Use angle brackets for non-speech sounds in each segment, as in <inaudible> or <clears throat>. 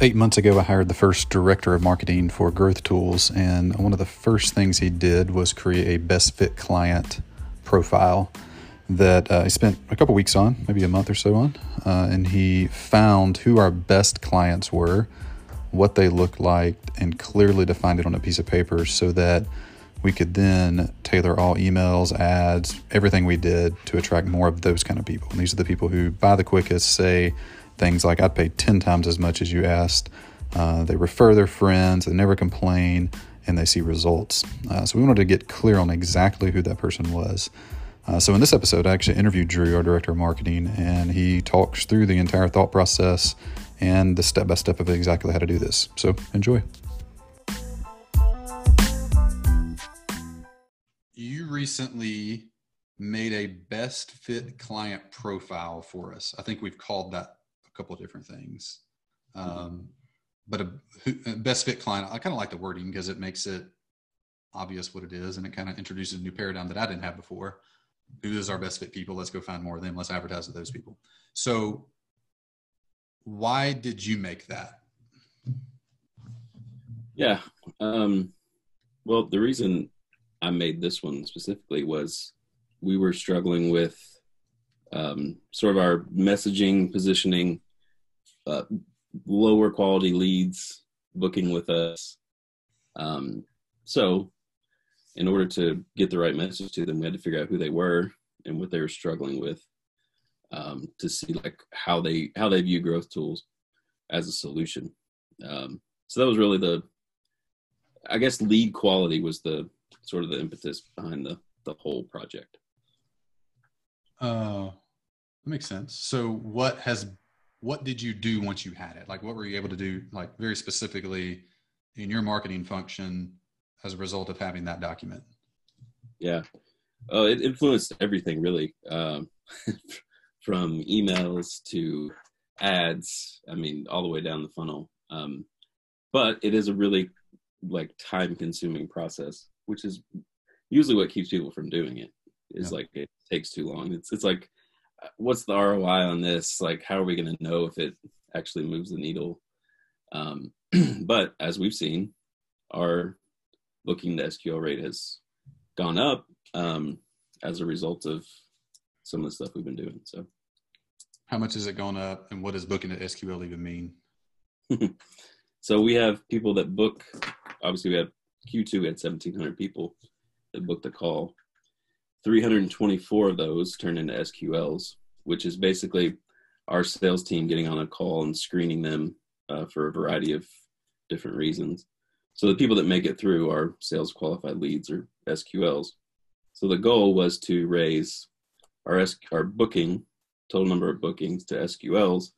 eight months ago, I hired the first director of marketing for Growth Tools, and one of the first things he did was create a best fit client profile that uh, he spent a couple weeks on, maybe a month or so on, uh, and he found who our best clients were, what they looked like, and clearly defined it on a piece of paper so that we could then tailor all emails, ads, everything we did to attract more of those kind of people. And these are the people who buy the quickest, say things like, I'd pay 10 times as much as you asked. Uh, they refer their friends, they never complain, and they see results. Uh, so we wanted to get clear on exactly who that person was. Uh, so in this episode, I actually interviewed Drew, our director of marketing, and he talks through the entire thought process and the step by step of exactly how to do this. So enjoy. You recently made a best fit client profile for us. I think we've called that couple of different things. Um, but a, a, best fit client, I kind of like the wording because it makes it obvious what it is and it kind of introduces a new paradigm that I didn't have before. Who is our best fit people? Let's go find more of them. Let's advertise to those people. So, why did you make that? Yeah. Um, well, the reason I made this one specifically was we were struggling with um, sort of our messaging, positioning, uh, lower quality leads booking with us. Um, so, in order to get the right message to them, we had to figure out who they were and what they were struggling with um, to see like how they how they view growth tools as a solution. Um, so that was really the, I guess, lead quality was the sort of the impetus behind the the whole project. Uh, that makes sense. So, what has what did you do once you had it? Like, what were you able to do, like very specifically in your marketing function as a result of having that document? Yeah, uh, it influenced everything really, um, <laughs> from emails to ads. I mean, all the way down the funnel. Um, but it is a really like time consuming process which is usually what keeps people from doing it. Is yeah. like it takes too long. It's it's like, what's the ROI on this? Like, how are we going to know if it actually moves the needle? Um, <clears throat> but as we've seen, our booking to SQL rate has gone up um, as a result of some of the stuff we've been doing. So, how much has it gone up, and what does booking to SQL even mean? <laughs> so we have people that book. Obviously, we have Q2 had 1,700 people that booked a call. 324 of those turned into SQLs, which is basically our sales team getting on a call and screening them uh, for a variety of different reasons. So the people that make it through are sales qualified leads or SQLs. So the goal was to raise our our booking total number of bookings to SQLs,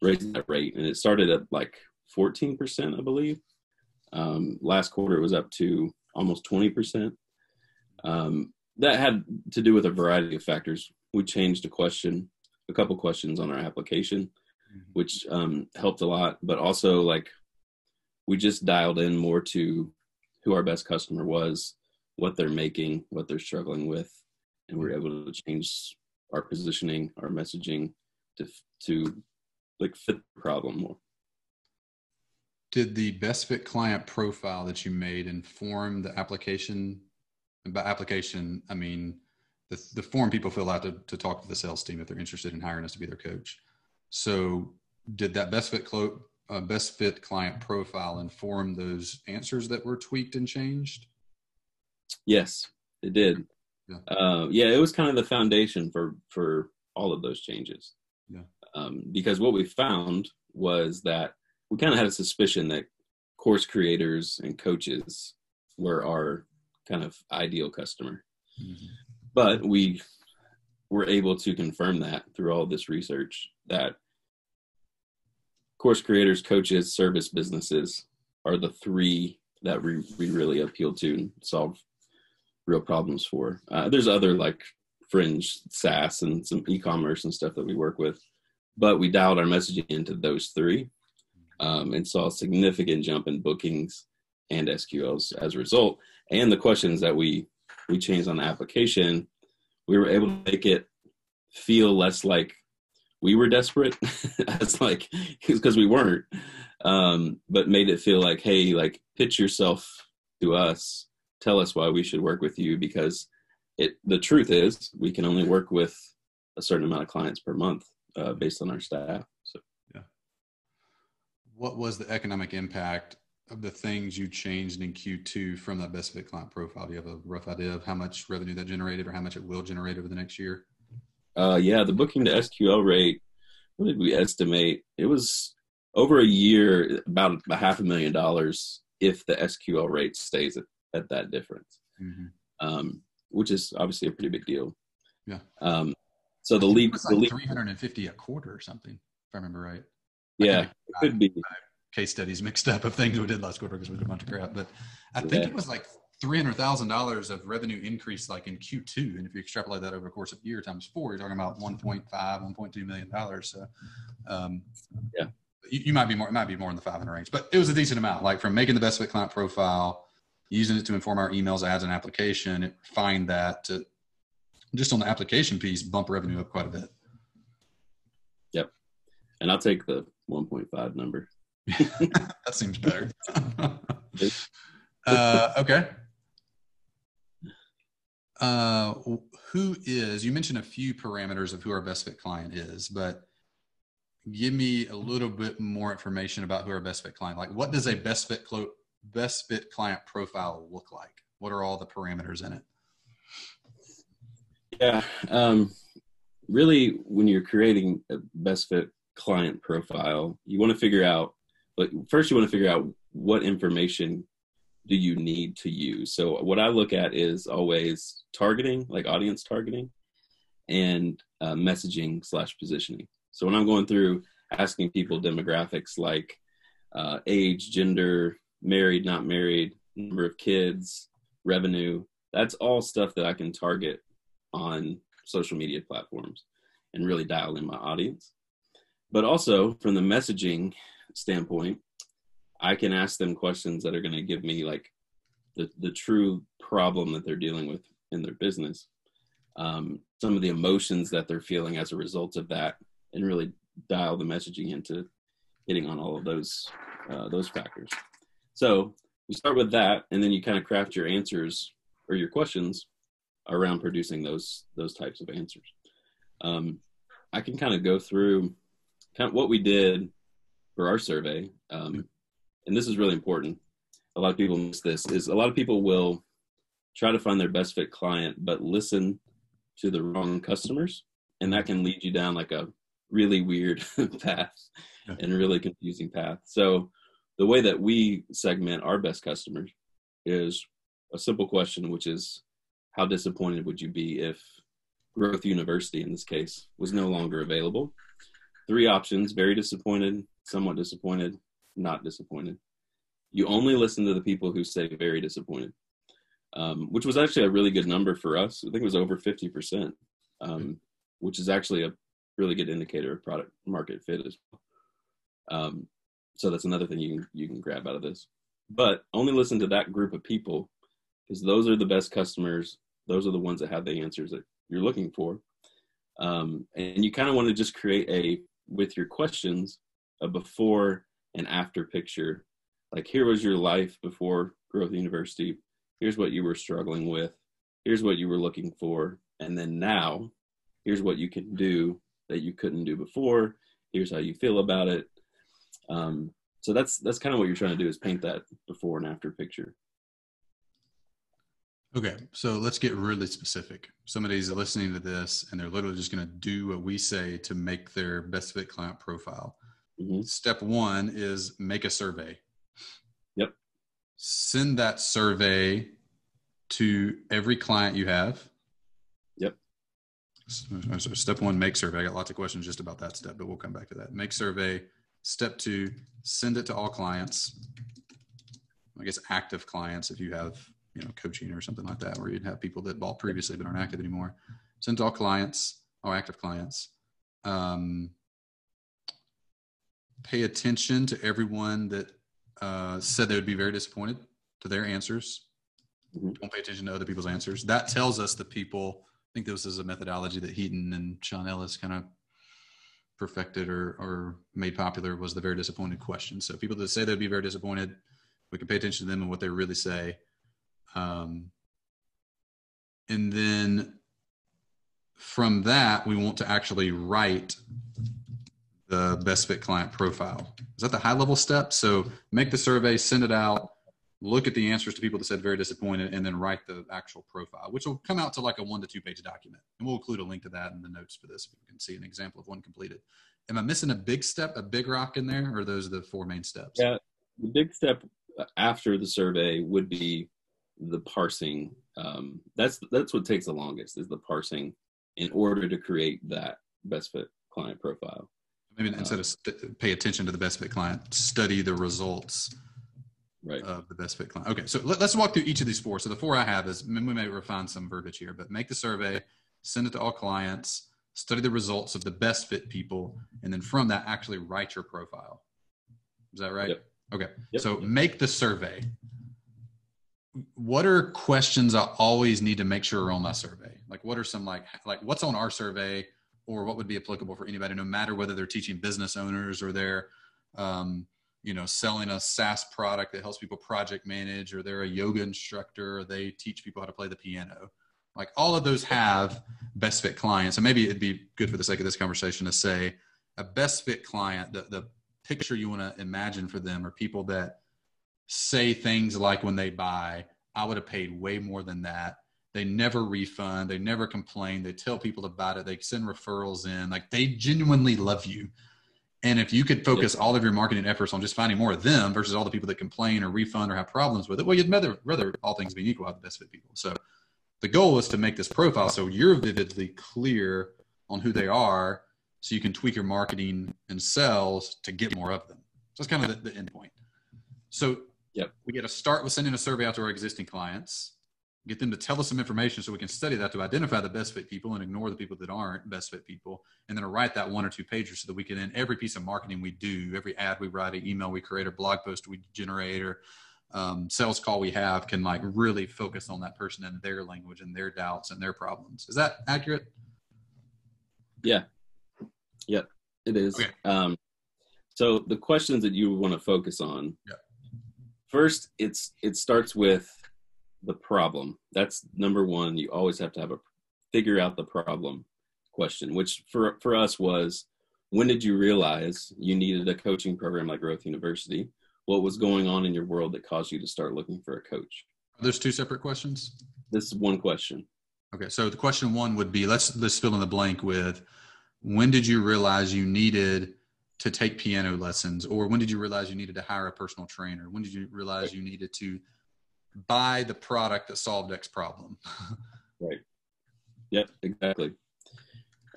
raise that rate, and it started at like 14%, I believe, um, last quarter, it was up to almost 20%. Um, that had to do with a variety of factors. We changed a question, a couple questions on our application, mm-hmm. which um, helped a lot. But also, like, we just dialed in more to who our best customer was, what they're making, what they're struggling with, and we are able to change our positioning, our messaging to to like fit the problem more did the best fit client profile that you made inform the application and by application i mean the, the form people fill out to, to talk to the sales team if they're interested in hiring us to be their coach. So did that best fit clo- uh, best fit client profile inform those answers that were tweaked and changed? Yes it did. Yeah. Uh, yeah it was kind of the foundation for for all of those changes. Yeah. Um, because what we found was that we kind of had a suspicion that course creators and coaches were our kind of ideal customer. Mm-hmm. But we were able to confirm that through all this research that course creators, coaches, service businesses are the three that we, we really appeal to and solve real problems for. Uh, there's other like fringe SaaS and some e-commerce and stuff that we work with, but we dialed our messaging into those three um, and saw a significant jump in bookings and SQLs as a result. And the questions that we we changed on the application, we were able to make it feel less like we were desperate. <laughs> It's like because we weren't, um, but made it feel like, hey, like pitch yourself to us. Tell us why we should work with you because it. The truth is, we can only work with a certain amount of clients per month uh, based on our staff. So yeah. What was the economic impact of the things you changed in Q2 from that best fit client profile? Do you have a rough idea of how much revenue that generated or how much it will generate over the next year? Uh, yeah, the booking to SQL rate, what did we estimate? It was over a year, about a half a million dollars if the SQL rate stays at, at that difference, mm-hmm. um, which is obviously a pretty big deal. Yeah. Um, so the lead was like 350 a quarter or something, if I remember right. Yeah, it could be case studies mixed up of things we did last quarter because we did a bunch of crap. But I think yeah. it was like three hundred thousand dollars of revenue increase like in Q2, and if you extrapolate that over the course of a year times four, you're talking about 1.5, 1.2 million dollars. So, um, yeah, you, you, might be more, it might be more in the 500 range, but it was a decent amount. Like from making the best fit client profile, using it to inform our emails, ads, and application, it, find that to just on the application piece, bump revenue up quite a bit. Yep, and I'll take the 1.5 number. <laughs> that seems better. <laughs> uh, okay. Uh, who is, you mentioned a few parameters of who our best fit client is, but give me a little bit more information about who our best fit client like what does a best fit clo- best fit client profile look like what are all the parameters in it yeah um, really when you're creating a best fit client profile you want to figure out but first you want to figure out what information do you need to use. So what i look at is always targeting like audience targeting and uh, messaging slash positioning. So when i'm going through asking people demographics like uh, age gender married not married number of kids revenue that's all stuff that i can target on social media platforms and really dial in my audience. But also from the messaging standpoint, I can ask them questions that are going to give me like the, the true problem that they're dealing with in their business, um, some of the emotions that they're feeling as a result of that, and really dial the messaging into hitting on all of those uh, those factors. So you start with that, and then you kind of craft your answers or your questions around producing those those types of answers. Um, I can kind of go through kind of what we did for our survey, um, and this is really important. A lot of people miss this. Is a lot of people will try to find their best fit client, but listen to the wrong customers, and that can lead you down like a really weird <laughs> path and really confusing path. So the way that we segment our best customers is a simple question, which is how disappointed would you be if Growth University, in this case, was no longer available? Three options very disappointed, somewhat disappointed, not disappointed. You only listen to the people who say very disappointed, um, which was actually a really good number for us. I think it was over 50%, um, which is actually a really good indicator of product market fit as well. Um, so that's another thing you can, you can grab out of this. But only listen to that group of people because those are the best customers. Those are the ones that have the answers that you're looking for. Um, and you kind of want to just create a, with your questions, a before and after picture. Like here was your life before Growth University. Here's what you were struggling with. Here's what you were looking for. And then now, here's what you can do that you couldn't do before. Here's how you feel about it. Um, so that's that's kind of what you're trying to do is paint that before and after picture. Okay, so let's get really specific. Somebody's listening to this and they're literally just going to do what we say to make their best fit client profile. Mm-hmm. Step one is make a survey. Yep. Send that survey to every client you have. Yep. So step one, make survey. I got lots of questions just about that step, but we'll come back to that. Make survey. Step two, send it to all clients. I guess active clients if you have you know coaching or something like that, where you'd have people that bought previously but aren't active anymore. Send to all clients, all active clients. Um, pay attention to everyone that uh, said they would be very disappointed to their answers. Mm-hmm. Don't pay attention to other people's answers. That tells us the people. I think this is a methodology that Hiten and Sean Ellis kind of perfected or, or made popular was the very disappointed question. So people that say they'd be very disappointed, we can pay attention to them and what they really say. Um, and then from that, we want to actually write the best fit client profile. Is that the high level step? So make the survey, send it out, look at the answers to people that said very disappointed, and then write the actual profile, which will come out to like a one to two page document. And we'll include a link to that in the notes for this if you can see an example of one completed. Am I missing a big step, a big rock in there, or those are the four main steps? Yeah, the big step after the survey would be the parsing. Um, that's that's what takes the longest is the parsing in order to create that best fit client profile. Maybe uh, instead of st- pay attention to the best fit client, study the results right. of the best fit client. Okay, so let, us walk through each of these four. So the four I have is we may refine some verbiage here, but make the survey, send it to all clients, study the results of the best fit people, and then from that actually write your profile. Is that right? Yep. Okay. Yep. So make the survey what are questions I always need to make sure are on my survey? Like what are some like like what's on our survey or what would be applicable for anybody, no matter whether they're teaching business owners or they're um, you know selling a SaaS product that helps people project manage or they're a yoga instructor or they teach people how to play the piano. Like all of those have best fit clients. And maybe it'd be good for the sake of this conversation to say a best fit client, the, the picture you want to imagine for them are people that say things like when they buy, I would have paid way more than that. They never refund. They never complain. They tell people about it. They send referrals in. Like they genuinely love you. And if you could focus all of your marketing efforts on just finding more of them versus all the people that complain or refund or have problems with it, well, you'd rather, rather all things being equal, have the best fit people. So the goal is to make this profile so you're vividly clear on who they are so you can tweak your marketing and sales to get more of them. So that's kind of the, the end point. So Yep. We get to start with sending a survey out to our existing clients, get them to tell us some information so we can study that to identify the best fit people and ignore the people that aren't best fit people, and then write that one or two pager so that we can, in every piece of marketing we do, every ad we write, an email we create, a blog post we generate, or um, sales call we have, can like really focus on that person and their language and their doubts and their problems. Is that accurate? Yeah. yeah it is. Okay. Um, so the questions that you want to focus on. Yep first it's it starts with the problem. That's number one. You always have to have a figure out the problem question which for for us was when did you realize you needed a coaching program like growth university? What was going on in your world that caused you to start looking for a coach? There's two separate questions? This is one question. Okay so the question one would be let's let's fill in the blank with when did you realize you needed to take piano lessons? Or when did you realize you needed to hire a personal trainer? When did you realize you needed to buy the product that solved x problem. <laughs> Right. Yep exactly.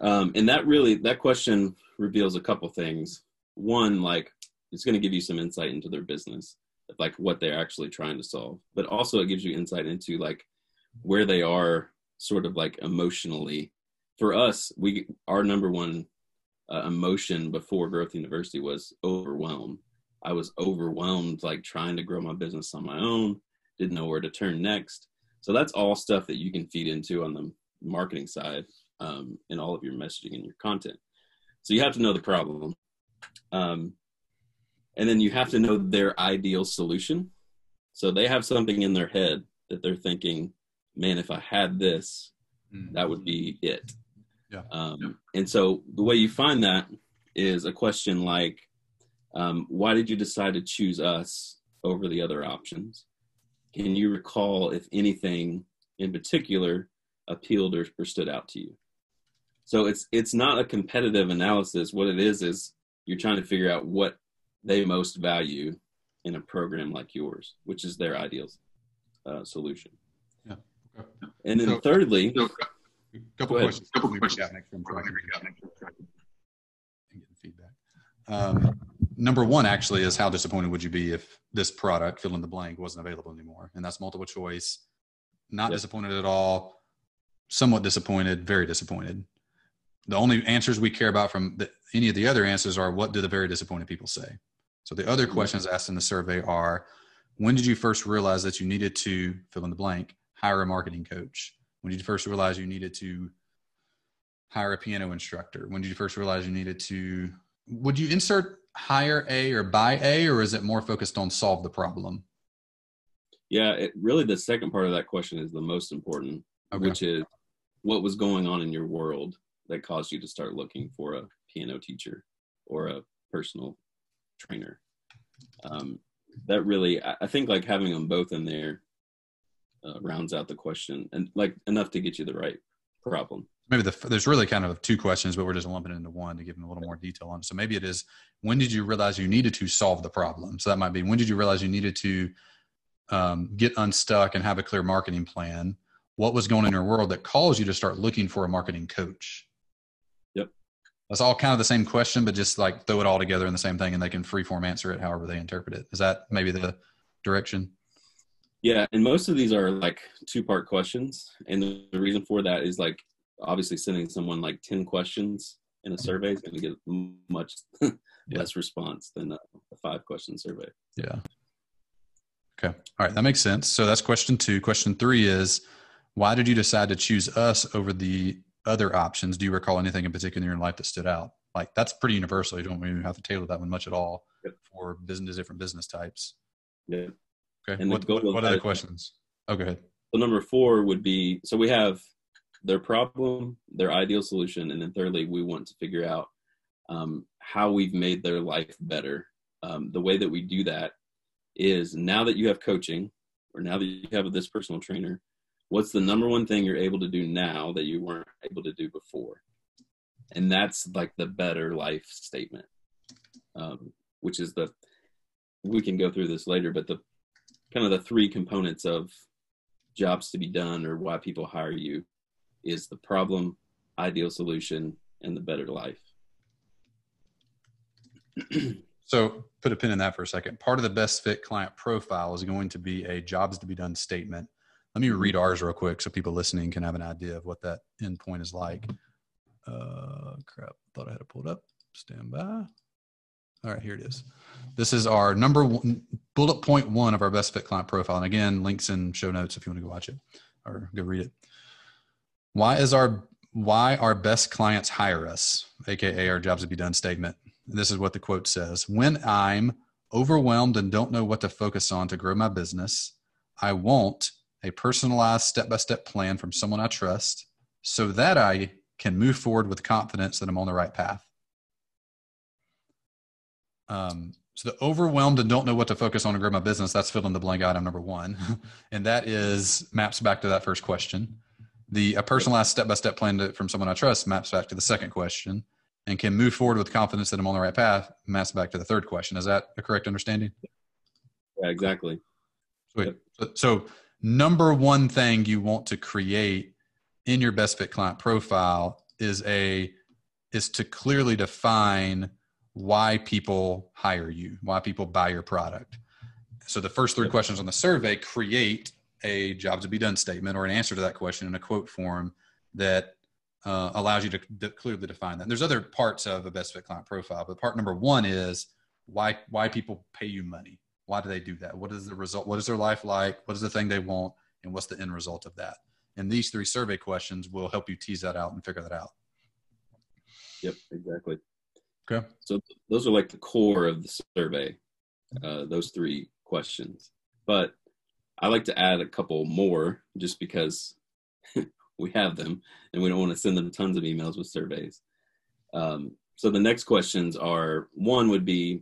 Um, and that really that question reveals a couple things. One like it's going to give you some insight into their business like what they're actually trying to solve. But also it gives you insight into like where they are sort of like emotionally. For us we our number one uh, emotion before Growth University was overwhelmed. I was overwhelmed, like trying to grow my business on my own, didn't know where to turn next. So that's all stuff that you can feed into on the marketing side um, in all of your messaging and your content. So you have to know the problem. Um, and then you have to know their ideal solution. So they have something in their head that they're thinking, man, if I had this, mm. that would be it. Yeah. Um, yeah. And so the way you find that is a question like, um, why did you decide to choose us over the other options? Can you recall if anything in particular appealed or, or stood out to you? So it's it's not a competitive analysis. What it is is you're trying to figure out what they most value in a program like yours, which is their ideal uh, solution. Yeah. Okay. And then so, thirdly, so, couple questions. Couple questions. From getting feedback. Um, number one actually is how disappointed would you be if this product, fill in the blank, wasn't available anymore? And that's multiple choice. Not yep. disappointed at all. Somewhat disappointed. Very disappointed. The only answers we care about from the, any of the other answers are what do the very disappointed people say. So the other mm-hmm. questions asked in the survey are: When did you first realize that you needed to fill in the blank? Hire a marketing coach when did you first realize you needed to hire a piano instructor? When did you first realize you needed to? Would you insert hire a or buy a, or is it more focused on solve the problem? Yeah, it, really, the second part of that question is the most important, okay. which is what was going on in your world that caused you to start looking for a piano teacher or a personal trainer. Um, that really, I think, like having them both in there uh, rounds out the question and like enough to get you the right problem. Maybe the, there's really kind of two questions, but we're just lumping it into one to give them a little more detail on. So maybe it is when did you realize you needed to solve the problem? So that might be when did you realize you needed to um, get unstuck and have a clear marketing plan? What was going on in your world that caused you to start looking for a marketing coach? Yep. That's all kind of the same question, but just like throw it all together in the same thing and they can freeform answer it however they interpret it. Is that maybe the direction? Yeah, and most of these are like two part questions. And the reason for that is like obviously sending someone like 10 questions in a mm-hmm. survey is going to get much <laughs> less response than a, a five question survey. Yeah. Okay. All right. That makes sense. So that's question two. Question three is why did you decide to choose us over the other options? Do you recall anything in particular in your life that stood out? Like that's pretty universal. You don't even have to tailor that one much at all yep. for business different business types. Yeah. Okay. And what, what, what other questions? Oh, go ahead. So number four would be so we have their problem, their ideal solution, and then thirdly, we want to figure out um, how we've made their life better. Um, the way that we do that is now that you have coaching, or now that you have this personal trainer, what's the number one thing you're able to do now that you weren't able to do before? And that's like the better life statement, um, which is the we can go through this later, but the kind of the three components of jobs to be done or why people hire you is the problem, ideal solution, and the better life. <clears throat> so put a pin in that for a second. Part of the best fit client profile is going to be a jobs to be done statement. Let me read ours real quick so people listening can have an idea of what that endpoint is like. Uh, crap, thought I had it pulled up. Stand by. All right, here it is. This is our number one bullet point one of our best fit client profile. And again, links in show notes if you want to go watch it or go read it. Why is our why our best clients hire us, aka our jobs to be done statement. This is what the quote says. When I'm overwhelmed and don't know what to focus on to grow my business, I want a personalized step-by-step plan from someone I trust so that I can move forward with confidence that I'm on the right path. Um, so the overwhelmed and don't know what to focus on to grow my business, that's fill in the blank item number one. <laughs> and that is maps back to that first question. The a personalized step-by-step plan to, from someone I trust maps back to the second question and can move forward with confidence that I'm on the right path maps back to the third question. Is that a correct understanding? Yeah, exactly. Sweet. Yep. So, so number one thing you want to create in your best fit client profile is a is to clearly define why people hire you, why people buy your product. So the first three questions on the survey create a job to be done statement or an answer to that question in a quote form that uh, allows you to, to, clearly define that. And there's other parts of a best fit client profile, but part number one is why why people pay you money. Why do they do that? What is the result? What is their life like? What is the thing they want? And what's the end result of that? And these three survey questions will help you tease that out and figure that out. Yep, exactly. Okay. So those are like the core of the survey, uh, those three questions. But I like to add a couple more just because <laughs> we have them and we don't want to send them tons of emails with surveys. Um, so the next questions are one would be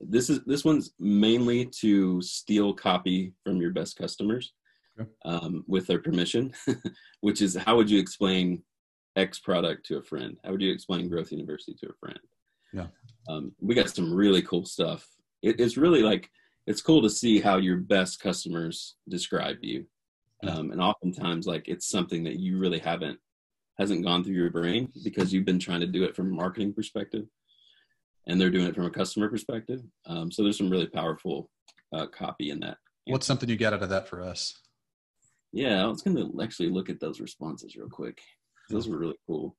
this is this one's mainly to steal copy from your best customers okay. um, with their permission, <laughs> which is how would you explain X product to a friend? How would you explain Growth University to a friend? Yeah. Um, we got some really cool stuff. It, it's really like it's cool to see how your best customers describe you, um, and oftentimes like it's something that you really haven't hasn't gone through your brain because you've been trying to do it from a marketing perspective, and they're doing it from a customer perspective. Um, so there's some really powerful uh, copy in that. What's something you got out of that for us? Yeah, I was going to actually look at those responses real quick. Those were really cool.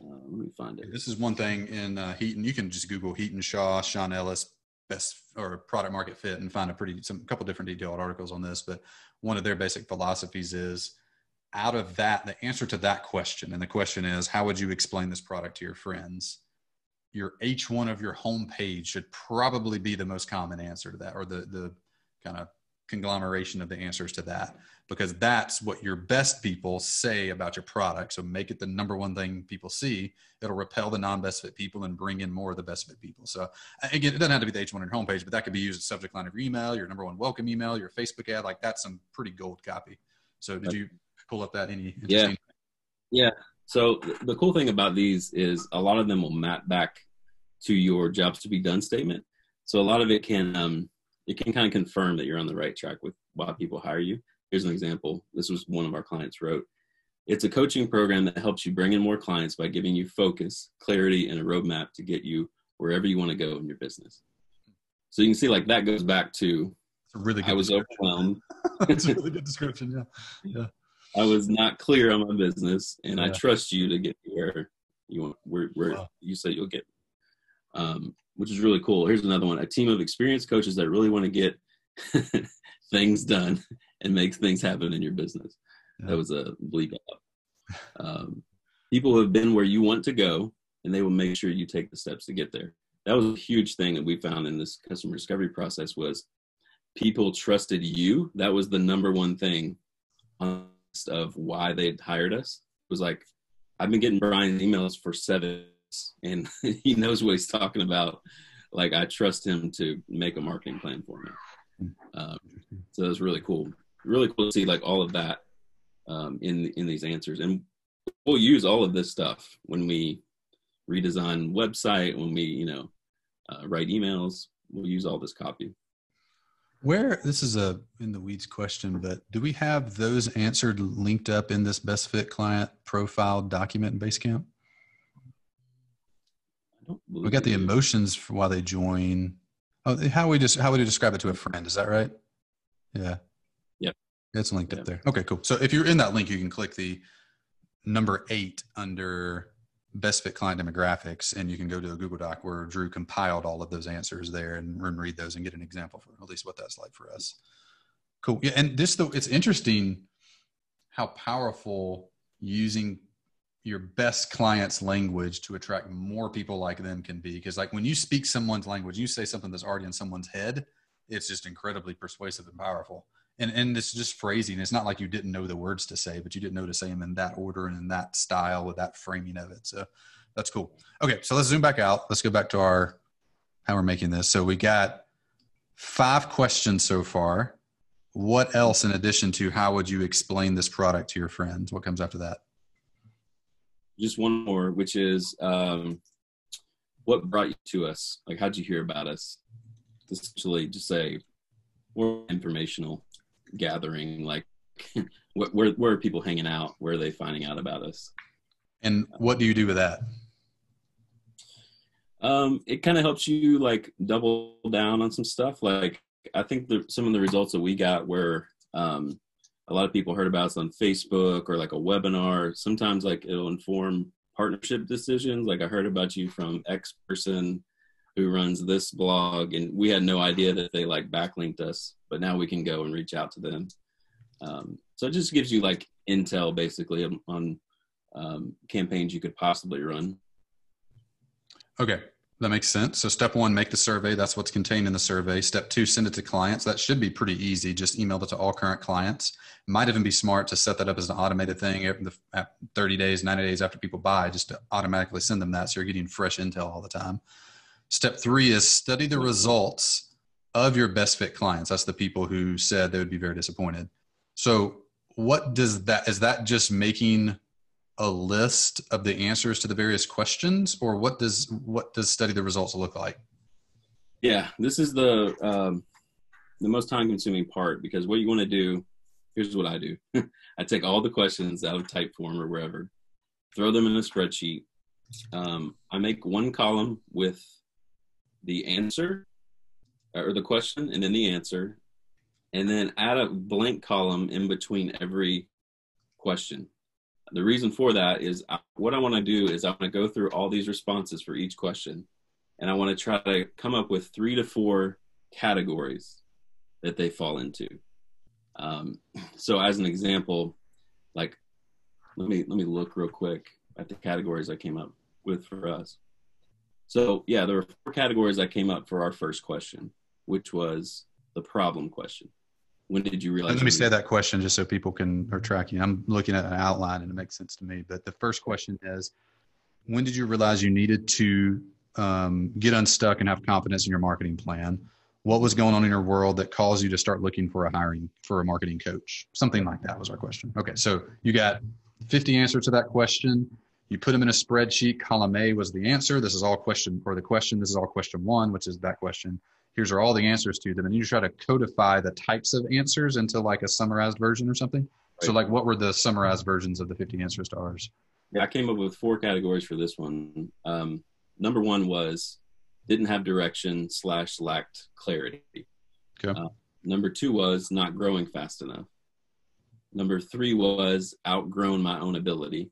Uh, let me find it. This is one thing in uh, Hiten. You can just Google Hiten Shah, Sean Ellis, best or product market fit, and find a pretty some couple different detailed articles on this. But one of their basic philosophies is out of that, the answer to that question, and the question is, how would you explain this product to your friends? Your H1 of your homepage should probably be the most common answer to that, or the the kind of conglomeration of the answers to that because that's what your best people say about your product. So make it the number one thing people see. It'll repel the non-best fit people and bring in more of the best fit people. So again, it doesn't have to be the H1 on your homepage, but that could be used as subject line of your email, your number one welcome email, your Facebook ad. Like that's some pretty gold copy. So did you pull up that any? Yeah. Yeah. So the cool thing about these is a lot of them will map back to your jobs to be done statement. So a lot of it can um, it can kind of confirm that you're on the right track with why people hire you. Here's an example. This was one of our clients wrote. It's a coaching program that helps you bring in more clients by giving you focus, clarity, and a roadmap to get you wherever you want to go in your business. So you can see like that goes back to it's a really I was overwhelmed. <laughs> It's a really good description. Yeah. Yeah. I was not clear on my business and yeah. I trust you to get where you want where where wow. you say you'll get. Um, which is really cool. Here's another one: a team of experienced coaches that really want to get <laughs> things done and make things happen in your business. Yeah. That was a bleep up. Um, people who have been where you want to go, and they will make sure you take the steps to get there. That was a huge thing that we found in this customer discovery process was people trusted you. That was the number one thing of why they had hired us. It was like, I've been getting Brian emails for seven and <laughs> he knows what he's talking about. Like I trust him to make a marketing plan for me. Um, so it was really cool. Really cool to see like all of that um, in in these answers, and we'll use all of this stuff when we redesign website, when we you know uh, write emails. We'll use all this copy. Where this is a in the weeds question, but do we have those answered linked up in this best fit client profile document in Basecamp? We got the emotions for why they join. Oh, eh, how we just how would you describe it to a friend? Is that right? Yeah. Yeah. It's linked yep. up there. Okay, cool. So if you're in that link, you can click the number eight under best fit client demographics, and you can go to a Google Doc where Drew compiled all of those answers there and, and read those and get an example for at least what that's like for us. Cool. Yeah, and this though it's interesting how powerful using your best client's language to attract more people like them can be. Because like when you speak someone's language you say something that's already in someone's head it's just incredibly persuasive and powerful. And and it's just phrasing. It's not like you didn't know the words to say but you didn't know to say them in that order and in that style with that framing of it. So that's cool. Okay so let's zoom back out. Let's go back to our how we're making this. So we got five questions so far. What else in addition to how would you explain this product to your friends? What comes after that just one more, which is um, what brought you to us? Like, how'd you hear about us? Essentially, just say more informational gathering. Like, <laughs> where where are people hanging out? Where are they finding out about us? And what do you do with that? Um, it kind of helps you like double down on some stuff. Like, I think the, some of the results that we got were um, a lot of people heard about us on Facebook or like a webinar. Sometimes like it'll inform partnership decisions. Like I heard about you from X person who runs this blog and we had no idea that they like backlinked us, but now we can go and reach out to them. Um, so it just gives you like intel basically on um, campaigns you could possibly run. Okay. That makes sense. So step one, make the survey. That's what's contained in the survey. Step two, send it to clients. That should be pretty easy. Just email it to all current clients. Might even be smart to set that up as an automated thing every 30 days, 90 days after people buy, just to automatically send them that so you're getting fresh intel all the time. Step three is study the results of your best fit clients. That's the people who said they would be very disappointed. So what does that, is that just making a list of the answers to the various questions or what does what does study the results look like? Yeah this is the um, the most time consuming part because what you want to do here's what i do. <laughs> I take all the questions out of typeform or wherever throw them in a spreadsheet. Um, i make one column with the answer or the question and then the answer and then add a blank column in between every question the reason for that is uh, what I want to do is I want to go through all these responses for each question, and I want to try to come up with three to four categories that they fall into. Um, so, as an example, like let me let me look real quick at the categories I came up with for us. So yeah, there were four categories that came up for our first question, which was the problem question. When did you realize? Let me say that question just so people can are tracking. I'm looking at an outline and it makes sense to me. But the first question is, when did you realize you needed to um, get unstuck and have confidence in your marketing plan? What was going on in your world that caused you to start looking for a hiring for a marketing coach? Something like that was our question. Okay, so you got 50 answers to that question. You put them in a spreadsheet. Column A was the answer. This is all question or the question. This is all question one, which is that question. Here's are all the answers to them. And you try to codify the types of answers into like a summarized version or something. Right. So like what were the summarized versions of the 50 answers to ours? Yeah, I came up with four categories for this one. Um, number one was didn't have direction slash lacked clarity. Okay. Uh, number two was not growing fast enough. Number three was outgrown my own ability.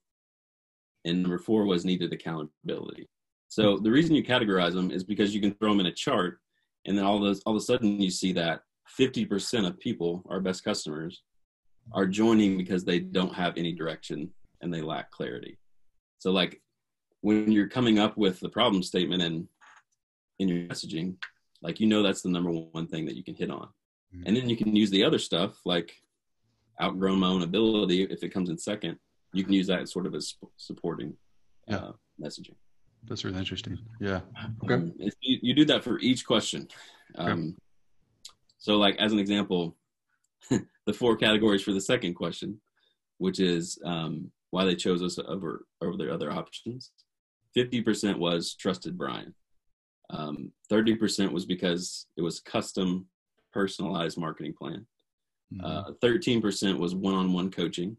And number four was needed accountability. So the reason you categorize them is because you can throw them in a chart, and then all those all of a sudden you see that 50% of people, our best customers, are joining because they don't have any direction and they lack clarity. So like when you're coming up with the problem statement and in your messaging, like you know that's the number one thing that you can hit on. Mm-hmm. And then you can use the other stuff like outgrown my own ability if it comes in second. You can use that sort of as supporting yeah. uh, messaging. That's really interesting. Yeah. Okay. Um, you, you, do that for each question. Um, okay. So, like as an example, <laughs> the four categories for the second question, which is um, why they chose us over over their other options. Fifty percent was trusted Brian. Um, thirty percent was because it was custom, personalized marketing plan. Mm-hmm. Uh, thirteen percent was one-on-one coaching.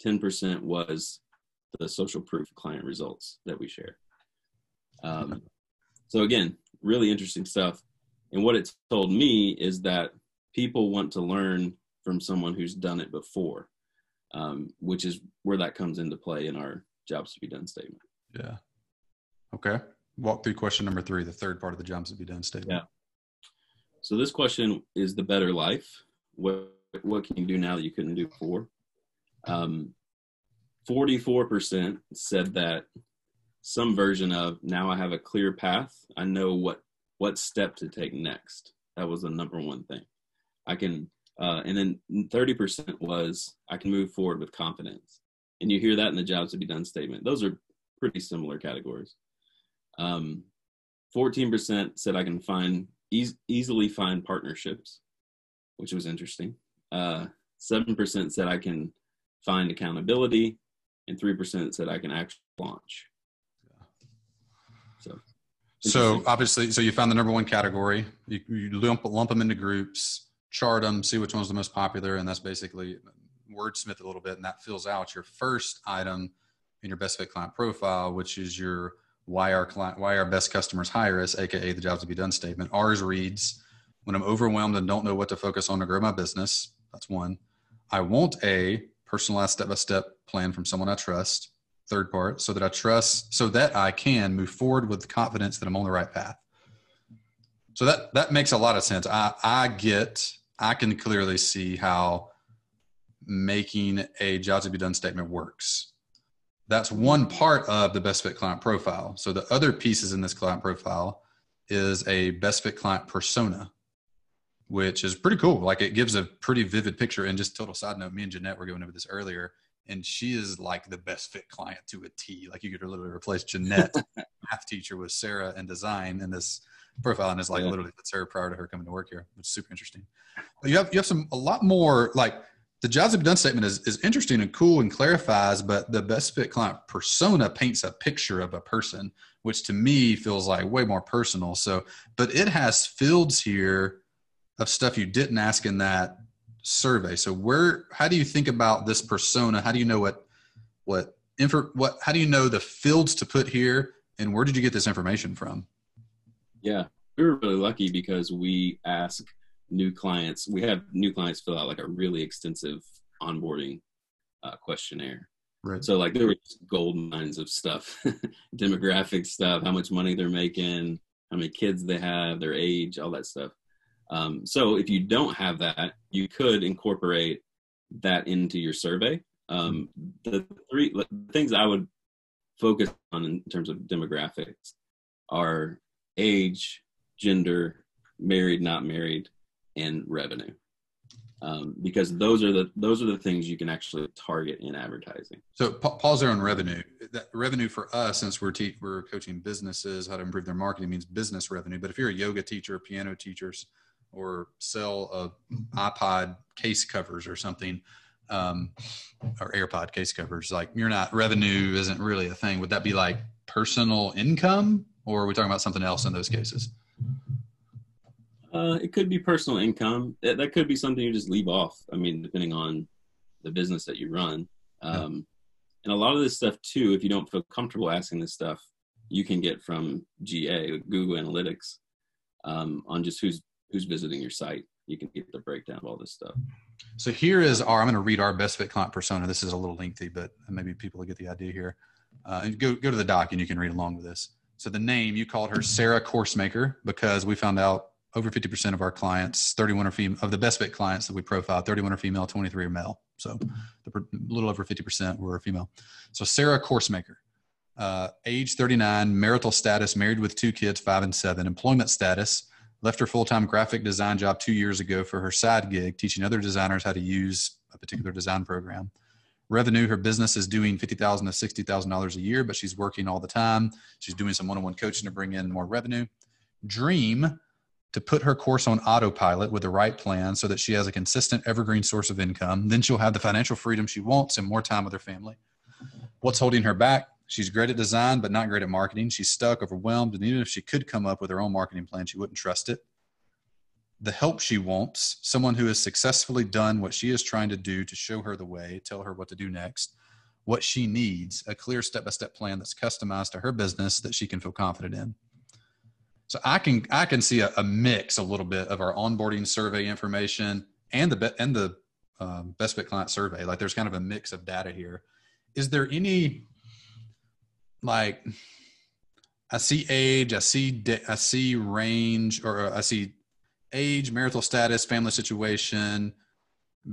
Ten percent was the social proof client results that we share. Um, so again, really interesting stuff. And what it's told me is that people want to learn from someone who's done it before um, which is where that comes into play in our jobs to be done statement. Yeah. Okay. Walk through question number three, the third part of the jobs to be done statement. Yeah. So this question is the better life. What what can you do now that you couldn't do before? Um, 44% said that some version of now I have a clear path. I know what what step to take next. That was the number one thing. I can uh, and then 30% was I can move forward with confidence. And you hear that in the jobs to be done statement. Those are pretty similar categories. Um, 14% said I can find easily find partnerships, which was interesting. Uh, 7% said I can find accountability, and 3% said I can actually launch. So, obviously, so you found the number one category. You, you lump, lump them into groups chart them, see which one's the most popular, and that's basically wordsmith a little bit, and that fills out your first item in your best fit client profile, which is your why our client, why our best customers hire us, aka the jobs to be done statement. Ours reads, when I'm overwhelmed and don't know what to focus on to grow my business, that's one. I want a personalized step by step plan from someone I trust. Third part, so that I trust, so that I can move forward with confidence that I'm on the right path. So that that makes a lot of sense. I I get I can clearly see how making a jobs to be done statement works. That's one part of the best fit client profile. So the other pieces in this client profile is a best fit client persona, which is pretty cool. Like it gives a pretty vivid picture. And just total side note, me and Jeanette were going over this earlier, and she is like the best fit client to a T. Like you could literally replace Jeanette, <laughs> math teacher, with Sarah in design in this profile and it's like yeah. literally that's her prior to her coming to work here, which is super interesting. But you have you have some a lot more like the jobs have been done statement is, is interesting and cool and clarifies, but the best fit client persona paints a picture of a person, which to me feels like way more personal. So, but it has fields here of stuff you didn't ask in that survey. So where, how do you think about this persona? How do you know what, what, info, what, how do you know the fields to put here and where did you get this information from? Yeah, we were really lucky because we ask new clients. We have new clients fill out like a really extensive onboarding uh, questionnaire. Right. So like there were gold mines of stuff, <laughs> demographic stuff, how much money they're making, how many kids they have, their age, all that stuff. Um, so if you don't have that, you could incorporate that into your survey Um, the three things I would focus on in terms of demographics are age, gender, married, not married, and revenue. Um, because those are the those are the things you can actually target in advertising. So pause there on revenue. That revenue for us, since we're te- we're coaching businesses how to improve their marketing, means business revenue. But if you're a yoga teacher, piano teachers, or sell a iPod case covers or something, um, or AirPod case covers, like you're not revenue isn't really a thing. Would that be like personal income, or are we talking about something else in those cases? Uh, it could be personal income. That, that, could be something you just leave off. I mean, depending on the business that you run. Um, yeah. And a lot of this stuff too, if you don't feel comfortable asking this stuff, you can get from GA, Google Analytics, um, on just who's who's visiting your site. You can get the breakdown of all this stuff. So here is our. I'm going to read our best fit client persona. This is a little lengthy, but maybe people will get the idea here. Uh, and go go to the doc and you can read along with this. So the name you called her Sarah Coursemaker because we found out over 50% of our clients, 31 are female, of the best fit clients that we profile, 31 are female, 23 are male. So a little over 50% were female. So Sarah Coursemaker, uh, age 39, marital status, married with two kids, five and seven, employment status, left her full-time graphic design job two years ago for her side gig, teaching other designers how to use a particular design program. Revenue, her business is doing 50,000 to $60,000 a year, but she's working all the time. She's doing some one-on-one coaching to bring in more revenue. Dream, to put her course on autopilot with the right plan so that she has a consistent evergreen source of income. Then she'll have the financial freedom she wants and more time with her family. What's holding her back? She's great at design, but not great at marketing. She's stuck, overwhelmed, and even if she could come up with her own marketing plan, she wouldn't trust it. The help she wants, someone who has successfully done what she is trying to do to show her the way, tell her what to do next. What she needs, a clear step by step plan that's customized to her business that she can feel confident in. So I can I can see a, a mix a little bit of our onboarding survey information and the and the um, best fit client survey. Like there's kind of a mix of data here. Is there any like I see age, I see I see range, or I see age, marital status, family situation,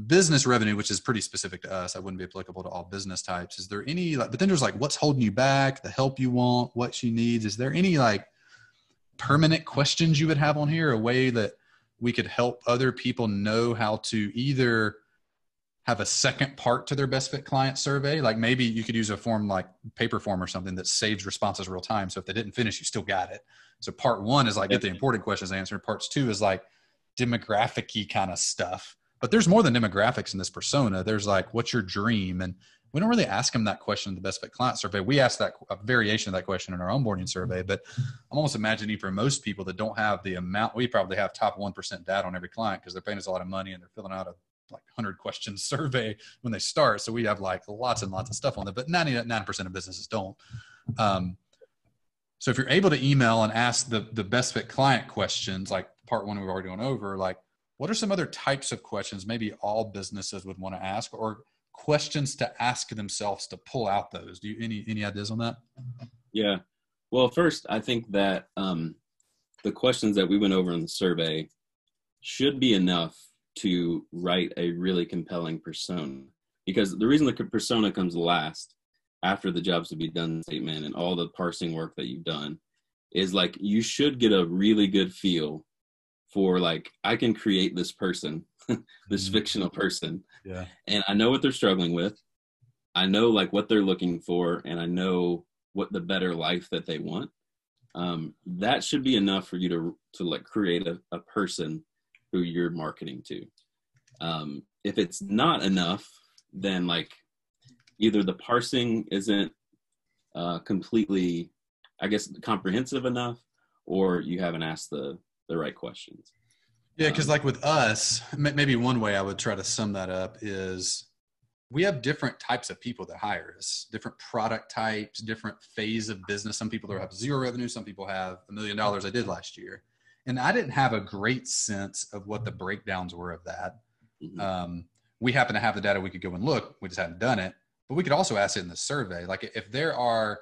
business revenue, which is pretty specific to us. I wouldn't be applicable to all business types. Is there any like? But then there's like, what's holding you back? The help you want, what she needs. Is there any like permanent questions you would have on here, a way that we could help other people know how to either have a second part to their best fit client survey. Like maybe you could use a form like paper form or something that saves responses real time. So if they didn't finish, you still got it. So part one is like get the important questions answered. Parts two is like demographic kind of stuff. But there's more than demographics in this persona. There's like, what's your dream? And we don't really ask them that question in the best fit client survey. We ask that a variation of that question in our onboarding survey, but I'm almost imagining for most people that don't have the amount, we probably have top 1% data on every client because they're paying us a lot of money and they're filling out a like 100 questions <laughs> survey when they start. So we have like lots and lots of stuff on there, but 99% of businesses don't. Um, so if you're able to email and ask the, the best fit client questions, like part one we've already gone over, like what are some other types of questions maybe all businesses would want to ask or questions to ask themselves to pull out those. Do you any any ideas on that? Yeah. Well, first, I think that um, the questions that we went over in the survey should be enough to write a really compelling persona. Because the reason the persona comes last after the jobs to be done statement and all the parsing work that you've done is like you should get a really good feel for like I can create this person <laughs> this mm-hmm. fictional person. Yeah. And I know what they're struggling with. I know like what they're looking for and I know what the better life that they want. Um, that should be enough for you to to like create a, a person who you're marketing to. Um, if it's not enough, then like either the parsing isn't uh, completely, I guess, comprehensive enough, or you haven't asked the the right questions. Yeah, because um, like with us, maybe one way I would try to sum that up is we have different types of people that hire us, different product types, different phase of business. Some people have zero revenue, some people have a million dollars I did last year. And I didn't have a great sense of what the breakdowns were of that. Mm-hmm. Um, we happen to have the data we could go and look, we just hadn't done it. But we could also ask it in the survey. Like if there are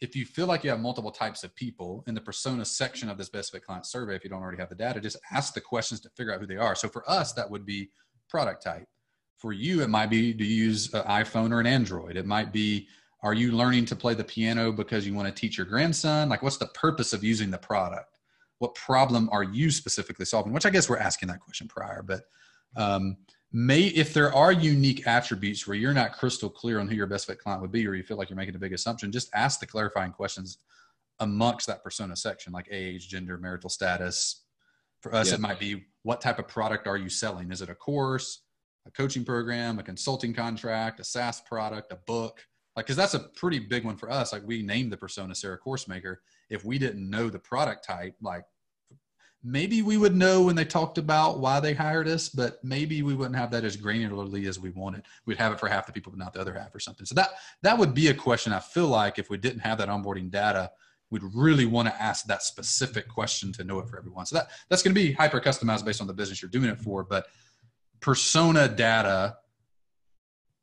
if you feel like you have multiple types of people in the persona section of this best fit client survey, if you don't already have the data, just ask the questions to figure out who they are. So for us, that would be product type. For you, it might be do you use an iPhone or an Android? It might be are you learning to play the piano because you want to teach your grandson? Like, what's the purpose of using the product? What problem are you specifically solving? Which I guess we're asking that question prior, but um, may if there are unique attributes where you're not crystal clear on who your best fit client would be, or you feel like you're making a big assumption, just ask the clarifying questions amongst that persona section, like age, gender, marital status. For us, yeah. it might be what type of product are you selling? Is it a course, a coaching program, a consulting contract, a SaaS product, a book? Like because that's a pretty big one for us. Like we named the persona Sarah Coursemaker if we didn't know the product type like maybe we would know when they talked about why they hired us but maybe we wouldn't have that as granularly as we wanted. We'd have it for half the people but not the other half or something. So that that would be a question i feel like if we didn't have that onboarding data we'd really want to ask that specific question to know it for everyone. So that that's going to be hyper customized based on the business you're doing it for but persona data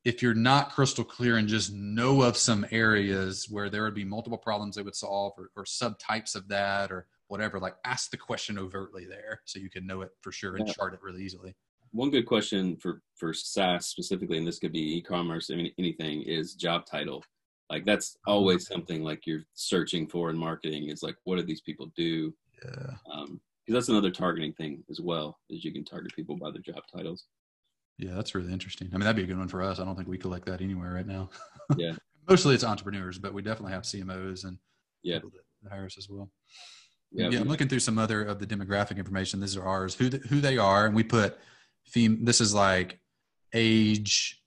if you're not crystal clear and just know of some areas where there would be multiple problems they would solve or, or subtypes of that or whatever, like ask the question overtly there so you can know it for sure and yeah. chart it really easily. One good question for for SaaS specifically, and this could be e-commerce, I mean anything, is job title. Like that's mm-hmm. always something like you're searching for in marketing is like what do these people do? Yeah. Um, because that's another targeting thing as well, is you can target people by their job titles. Yeah, that's really interesting. I mean, that'd be a good one for us. I don't think we collect that anywhere right now. Yeah. <laughs> Mostly it's entrepreneurs, but we definitely have CMOs and yeah. people that hire us as well. Yeah, yeah, I'm looking through some other of the demographic information. These are ours, who the, who they are, and we put theme. This is like age,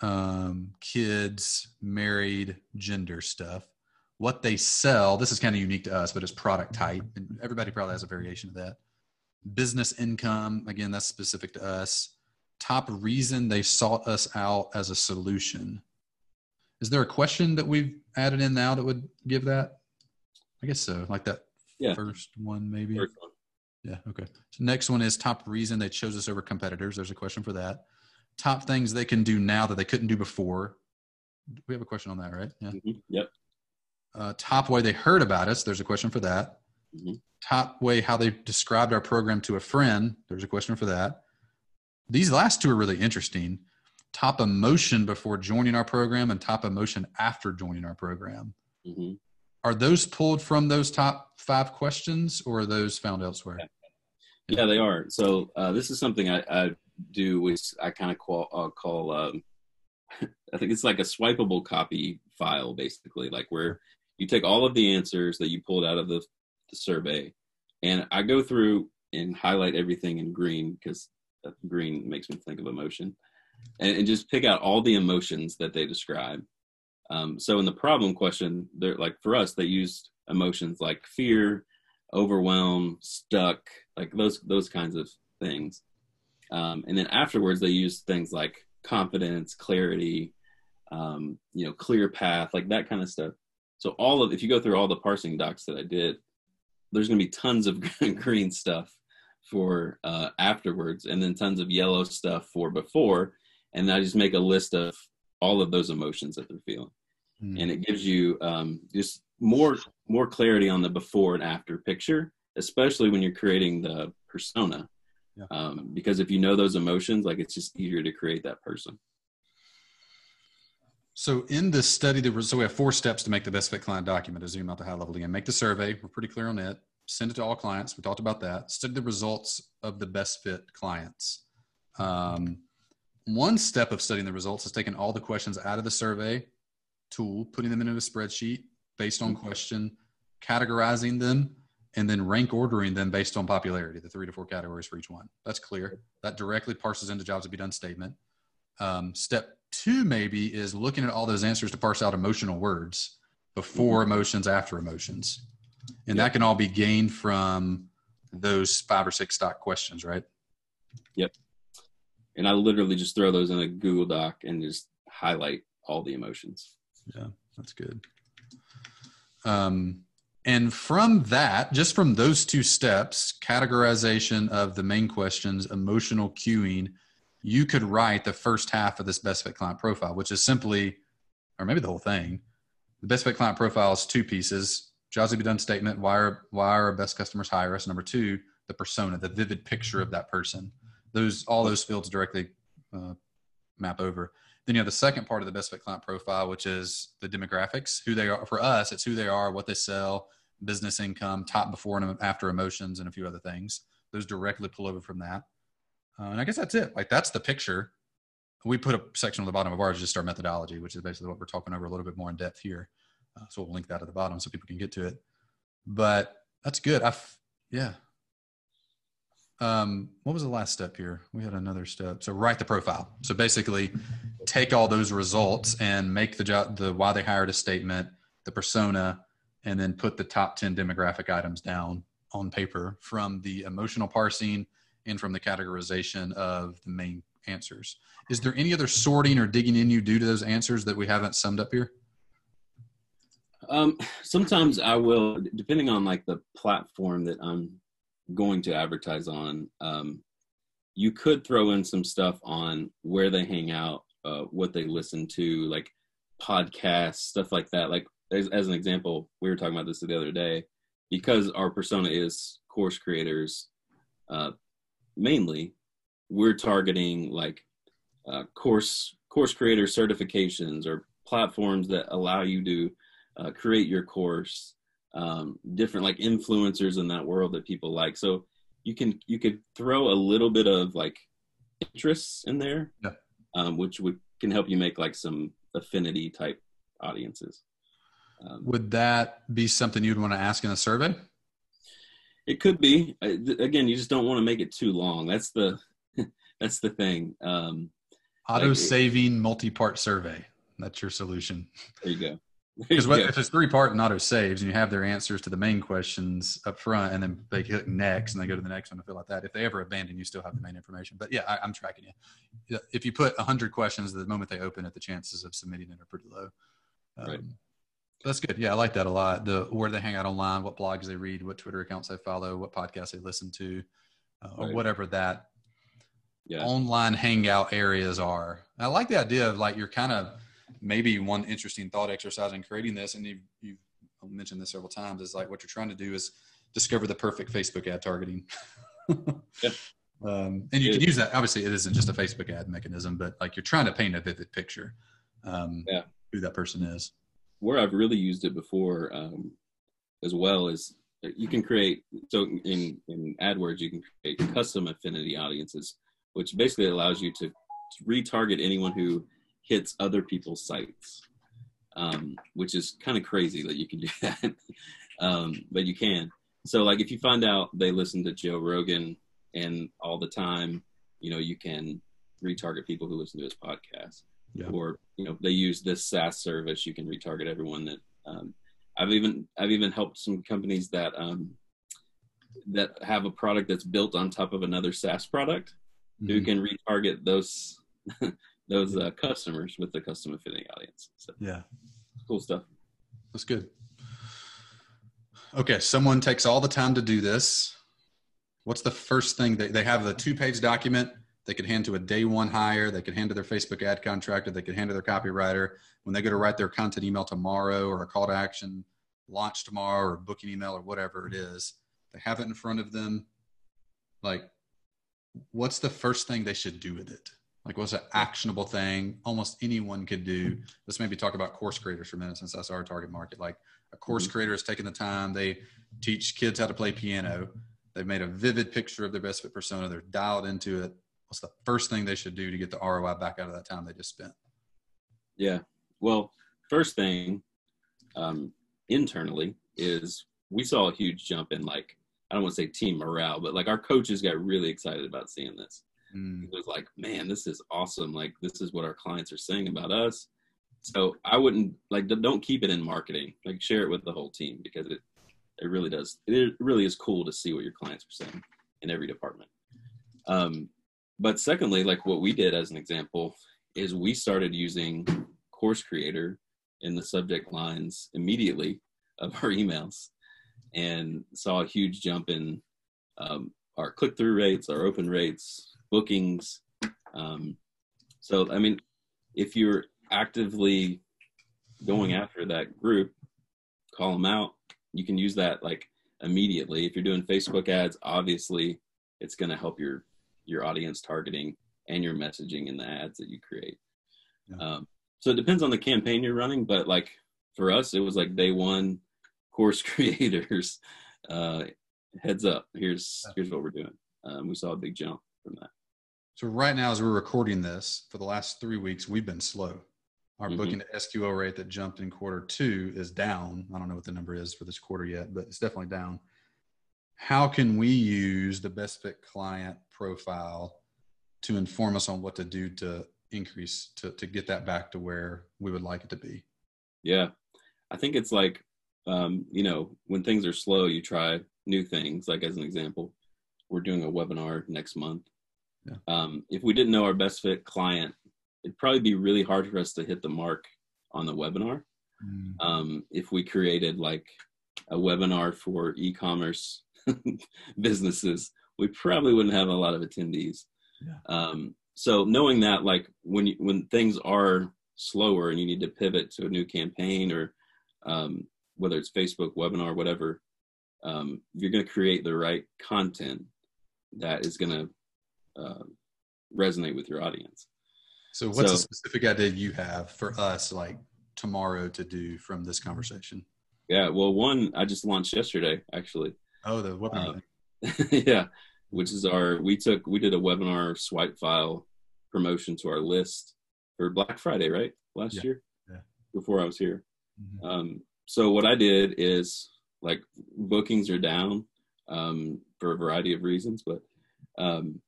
um, kids, married, gender stuff. What they sell. This is kind of unique to us, but it's product type, and everybody probably has a variation of that. Business income. Again, that's specific to us top reason they sought us out as a solution. Is there a question that we've added in now that would give that? I guess so. Like that yeah. first one, maybe. First one. Yeah. Okay. So next one is top reason they chose us over competitors. There's a question for that. Top things they can do now that they couldn't do before. We have a question on that, right? Yeah. Mm-hmm. Yep. Uh, top way they heard about us. There's a question for that. Mm-hmm. Top way how they described our program to a friend. There's a question for that. These last two are really interesting. Top emotion before joining our program and top emotion after joining our program. Mm-hmm. Are those pulled from those top five questions or are those found elsewhere? Yeah, yeah they are. So uh, this is something I, I, do, which I kind of call, uh, call um, <laughs> I think it's like a swipeable copy file, basically, like where you take all of the answers that you pulled out of the, the survey, and I go through and highlight everything in green because green makes me think of emotion, and, and just pick out all the emotions that they describe. Um, so in the problem question, they're like for us, they used emotions like fear, overwhelm, stuck, like those those kinds of things. Um, and then afterwards, they used things like confidence, clarity, um, you know, clear path, like that kind of stuff. So all of if you go through all the parsing docs that I did, there's going to be tons of <laughs> green stuff for uh, afterwards, and then tons of yellow stuff for before. And I just make a list of all of those emotions that they're feeling, mm. and it gives you um, just more more clarity on the before and after picture, especially when you're creating the persona. Yeah. Um, because if you know those emotions, like it's just easier to create that person. So in this study, there was, so we have four steps to make the best fit client document to zoom out the high level again. Make the survey. We're pretty clear on it send it to all clients. We talked about that. Study the results of the best fit clients. Um, one step of studying the results is taking all the questions out of the survey tool, putting them into a spreadsheet based on question, categorizing them, and then rank ordering them based on popularity, the three to four categories for each one. That's clear. That directly parses into jobs to be done statement. Um, step two, maybe, is looking at all those answers to parse out emotional words before mm-hmm. emotions, after emotions and yep. that can all be gained from those five or six stock questions, right? Yep. And I literally just throw those in a Google Doc and just highlight all the emotions. Yeah, that's good. Um, and from that, just from those two steps, categorization of the main questions, emotional cueing, you could write the first half of this best fit client profile, which is simply, or maybe the whole thing. The best fit client profile is two pieces be done statement. Why are why are our best customers hire us? Number two, the persona, the vivid picture of that person. Those all those fields directly uh, map over. Then you have the second part of the best fit client profile, which is the demographics, who they are. For us, it's who they are, what they sell, business income, top before and after emotions, and a few other things. Those directly pull over from that. Uh, and I guess that's it. Like that's the picture. We put a section on the bottom of ours, just our methodology, which is basically what we're talking over a little bit more in depth here. Uh, so we'll link that at the bottom so people can get to it. But that's good. I, yeah. Um, what was the last step here? We had another step. So write the profile. So basically, take all those results and make the job, the why they hired a statement, the persona, and then put the top 10 demographic items down on paper from the emotional parsing and from the categorization of the main answers. Is there any other sorting or digging in you do to those answers that we haven't summed up here? Um, sometimes I will, depending on like the platform that I'm going to advertise on. Um, you could throw in some stuff on where they hang out, uh, what they listen to, like podcasts, stuff like that. Like as, as an example, we were talking about this the other day, because our persona is course creators, uh, mainly. We're targeting like uh, course course creator certifications or platforms that allow you to uh, create your course um, different like influencers in that world that people like. So you can you could throw a little bit of like interests in there yeah. um, which would can help you make like some affinity type audiences. Um, would that be something you'd want to ask in a survey? It could be. Again you just don't want to make it too long. That's the <laughs> that's the thing. Um, auto saving like, multi-part survey. That's your solution. There you go because if it's three part and auto saves and you have their answers to the main questions up front and then they click next and they go to the next one and fill out that. If they ever abandon you still have the main information. But yeah I, am tracking you. If you put 100 questions the moment they open it the chances of submitting it are pretty low. Um, right. that's good. Yeah i like that a lot. The where they hang out online what blogs they read what twitter accounts they follow what podcasts they listen to uh, right. or whatever that yeah. online hangout areas are. I like the idea of like you're kind of maybe one interesting thought exercise in creating this, and you've, you've mentioned this several times, is like what you're trying to do is discover the perfect Facebook ad targeting. <laughs> yeah. Um, and you can use that. Obviously, it isn't just a Facebook ad mechanism, but like you're trying to paint a vivid picture. Um, yeah. Who that person is. Where I've really used it before, um, as well is you can create. So in in AdWords, you can create custom affinity audiences, which basically allows you to retarget anyone who hits other people's sites, um, which is kind of crazy that you can do <laughs> that, um, but you can. So, like, if you find out they listen to Joe Rogan and all the time, you know, you can retarget people who listen to his podcast. Yeah. Or you know, they use this SaaS service. You can retarget everyone that. Um, I've even I've even helped some companies that um, that have a product that's built on top of another SaaS product, mm-hmm. who can retarget those <laughs> those uh, customers with the custom affinity audience. So, yeah, cool stuff. That's good. Okay, someone takes all the time to do this. What's the first thing they, they have the two page document they could hand to a day one hire, they could hand to their Facebook ad contractor, they could hand to their copywriter. When they go to write their content email tomorrow or a call to action launch tomorrow or booking email or whatever it is, they have it in front of them. Like, what's the first thing they should do with it? Like, what's an actionable thing almost anyone could do? Let's maybe talk about course creators for a minute, since that's our target market. Like, a course mm-hmm. creator has taken the time, they teach kids how to play piano, they've made a vivid picture of their best fit persona, they're dialed into it. What's the first thing they should do to get the ROI back out of that time they just spent? Yeah. Well, first thing um, internally is we saw a huge jump in like I don't want to say team morale, but like our coaches got really excited about seeing this. Mm. It was like, man, this is awesome. Like, this is what our clients are saying about us. So I wouldn't like don't keep it in marketing. Like, share it with the whole team because it it really does. It really is cool to see what your clients are saying in every department. Um, but secondly, like what we did as an example is we started using Course Creator in the subject lines immediately of our emails and saw a huge jump in um, our click through rates, our open rates, bookings. Um, so, I mean, if you're actively going after that group, call them out. You can use that like immediately. If you're doing Facebook ads, obviously it's going to help your your audience targeting and your messaging in the ads that you create. Yeah. Um, so it depends on the campaign you're running, but like for us, it was like day one course <laughs> creators. Uh, heads up, here's here's what we're doing. Um, we saw a big jump from that. So right now, as we're recording this, for the last three weeks, we've been slow. Our Mhm. booking to SQL rate that jumped in quarter two is down. I don't know what the number is for this quarter yet, but it's definitely down. How can we use the best fit client profile to inform us on what to do to increase to, to get that back to where we would like it to be? Yeah, I think it's like um, you know when things are slow, you try new things. Like as an example, we're doing a webinar next month. Yeah. Um, if we didn't know our best fit client, it'd probably be really hard for us to hit the mark on the webinar. Um, if we created like a webinar for e-commerce <laughs> businesses, we probably wouldn't have a lot of attendees. Yeah. Um, so knowing that, like when you, when things are slower and you need to pivot to a new campaign or um, whether it's Facebook webinar, whatever, um, you're going to create the right content that is going to uh, resonate with your audience. So, what's So- a specific idea you have for us, like tomorrow, to do from this conversation? Yeah. Well, one I just launched yesterday, actually. Oh, the webinar. Uh, <laughs> yeah, which is our we took we did a webinar swipe file promotion to our list for Black Friday, right? Last Yeah, year, yeah. before I was here. Mhm. Um, so what I did is like bookings are down um, for a variety of reasons, but um,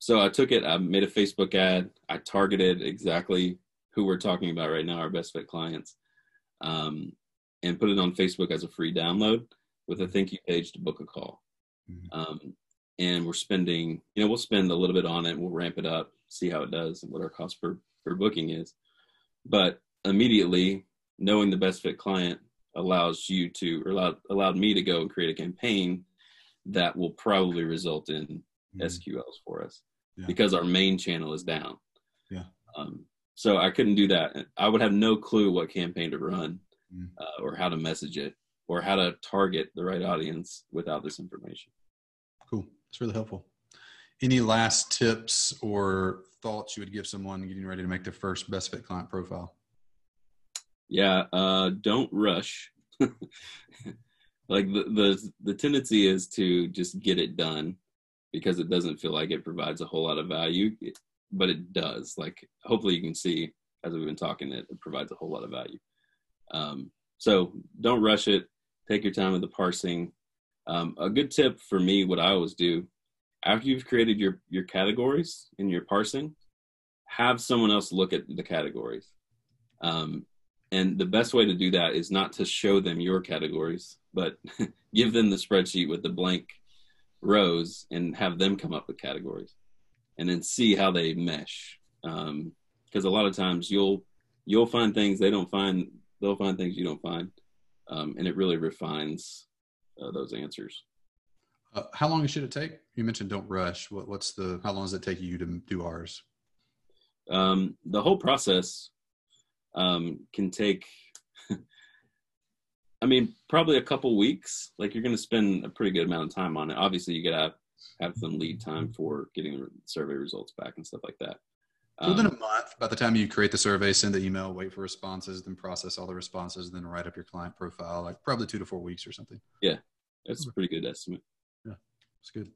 so I took it. I made a Facebook ad. I targeted exactly who we're talking about right now, our best fit clients, um, and put it on Facebook as a free download with a thank you page to book a call. Mhm. Um, and we're spending, you know, we'll spend a little bit on it. We'll ramp it up, see how it does, and what our cost per per booking is. But immediately knowing the best fit client allows you to or allowed allowed me to go and create a campaign that will probably result in Mhm. SQLs for us Yeah. because our main channel is down. Yeah. Um, so I couldn't do that. I would have no clue what campaign to run Mm. uh, or how to message it or how to target the right audience without this information. Cool. That's really helpful. Any last tips or thoughts you would give someone getting ready to make their first best fit client profile? Yeah, uh, don't rush. <laughs> like the, the the tendency is to just get it done because it doesn't feel like it provides a whole lot of value, but it does. Like hopefully you can see as we've been talking that it provides a whole lot of value. Um, so don't rush it. Take your time with the parsing. Um, a good tip for me, what I always do, after you've created your your categories in your parsing, have someone else look at the categories. Um, and the best way to do that is not to show them your categories, but <laughs> give them the spreadsheet with the blank rows and have them come up with categories and then see how they mesh. Because a lot of times you'll you'll find things they don't find, they'll find things you don't find, um, and it really refines uh, those answers. Uh, how long should it take? You mentioned don't rush. What, what's the, how long does it take you to do ours? Um, the whole process um, can take, <laughs> I mean, probably a couple weeks. Like you're going to spend a pretty good amount of time on it. Obviously, you got to have, some lead time for getting the survey results back and stuff like that. So within Um, a month, by the time you create the survey, send the email, wait for responses, then process all the responses, then write up your client profile, like probably two to four weeks or something. Yeah, that's a pretty good estimate. Yeah, it's good.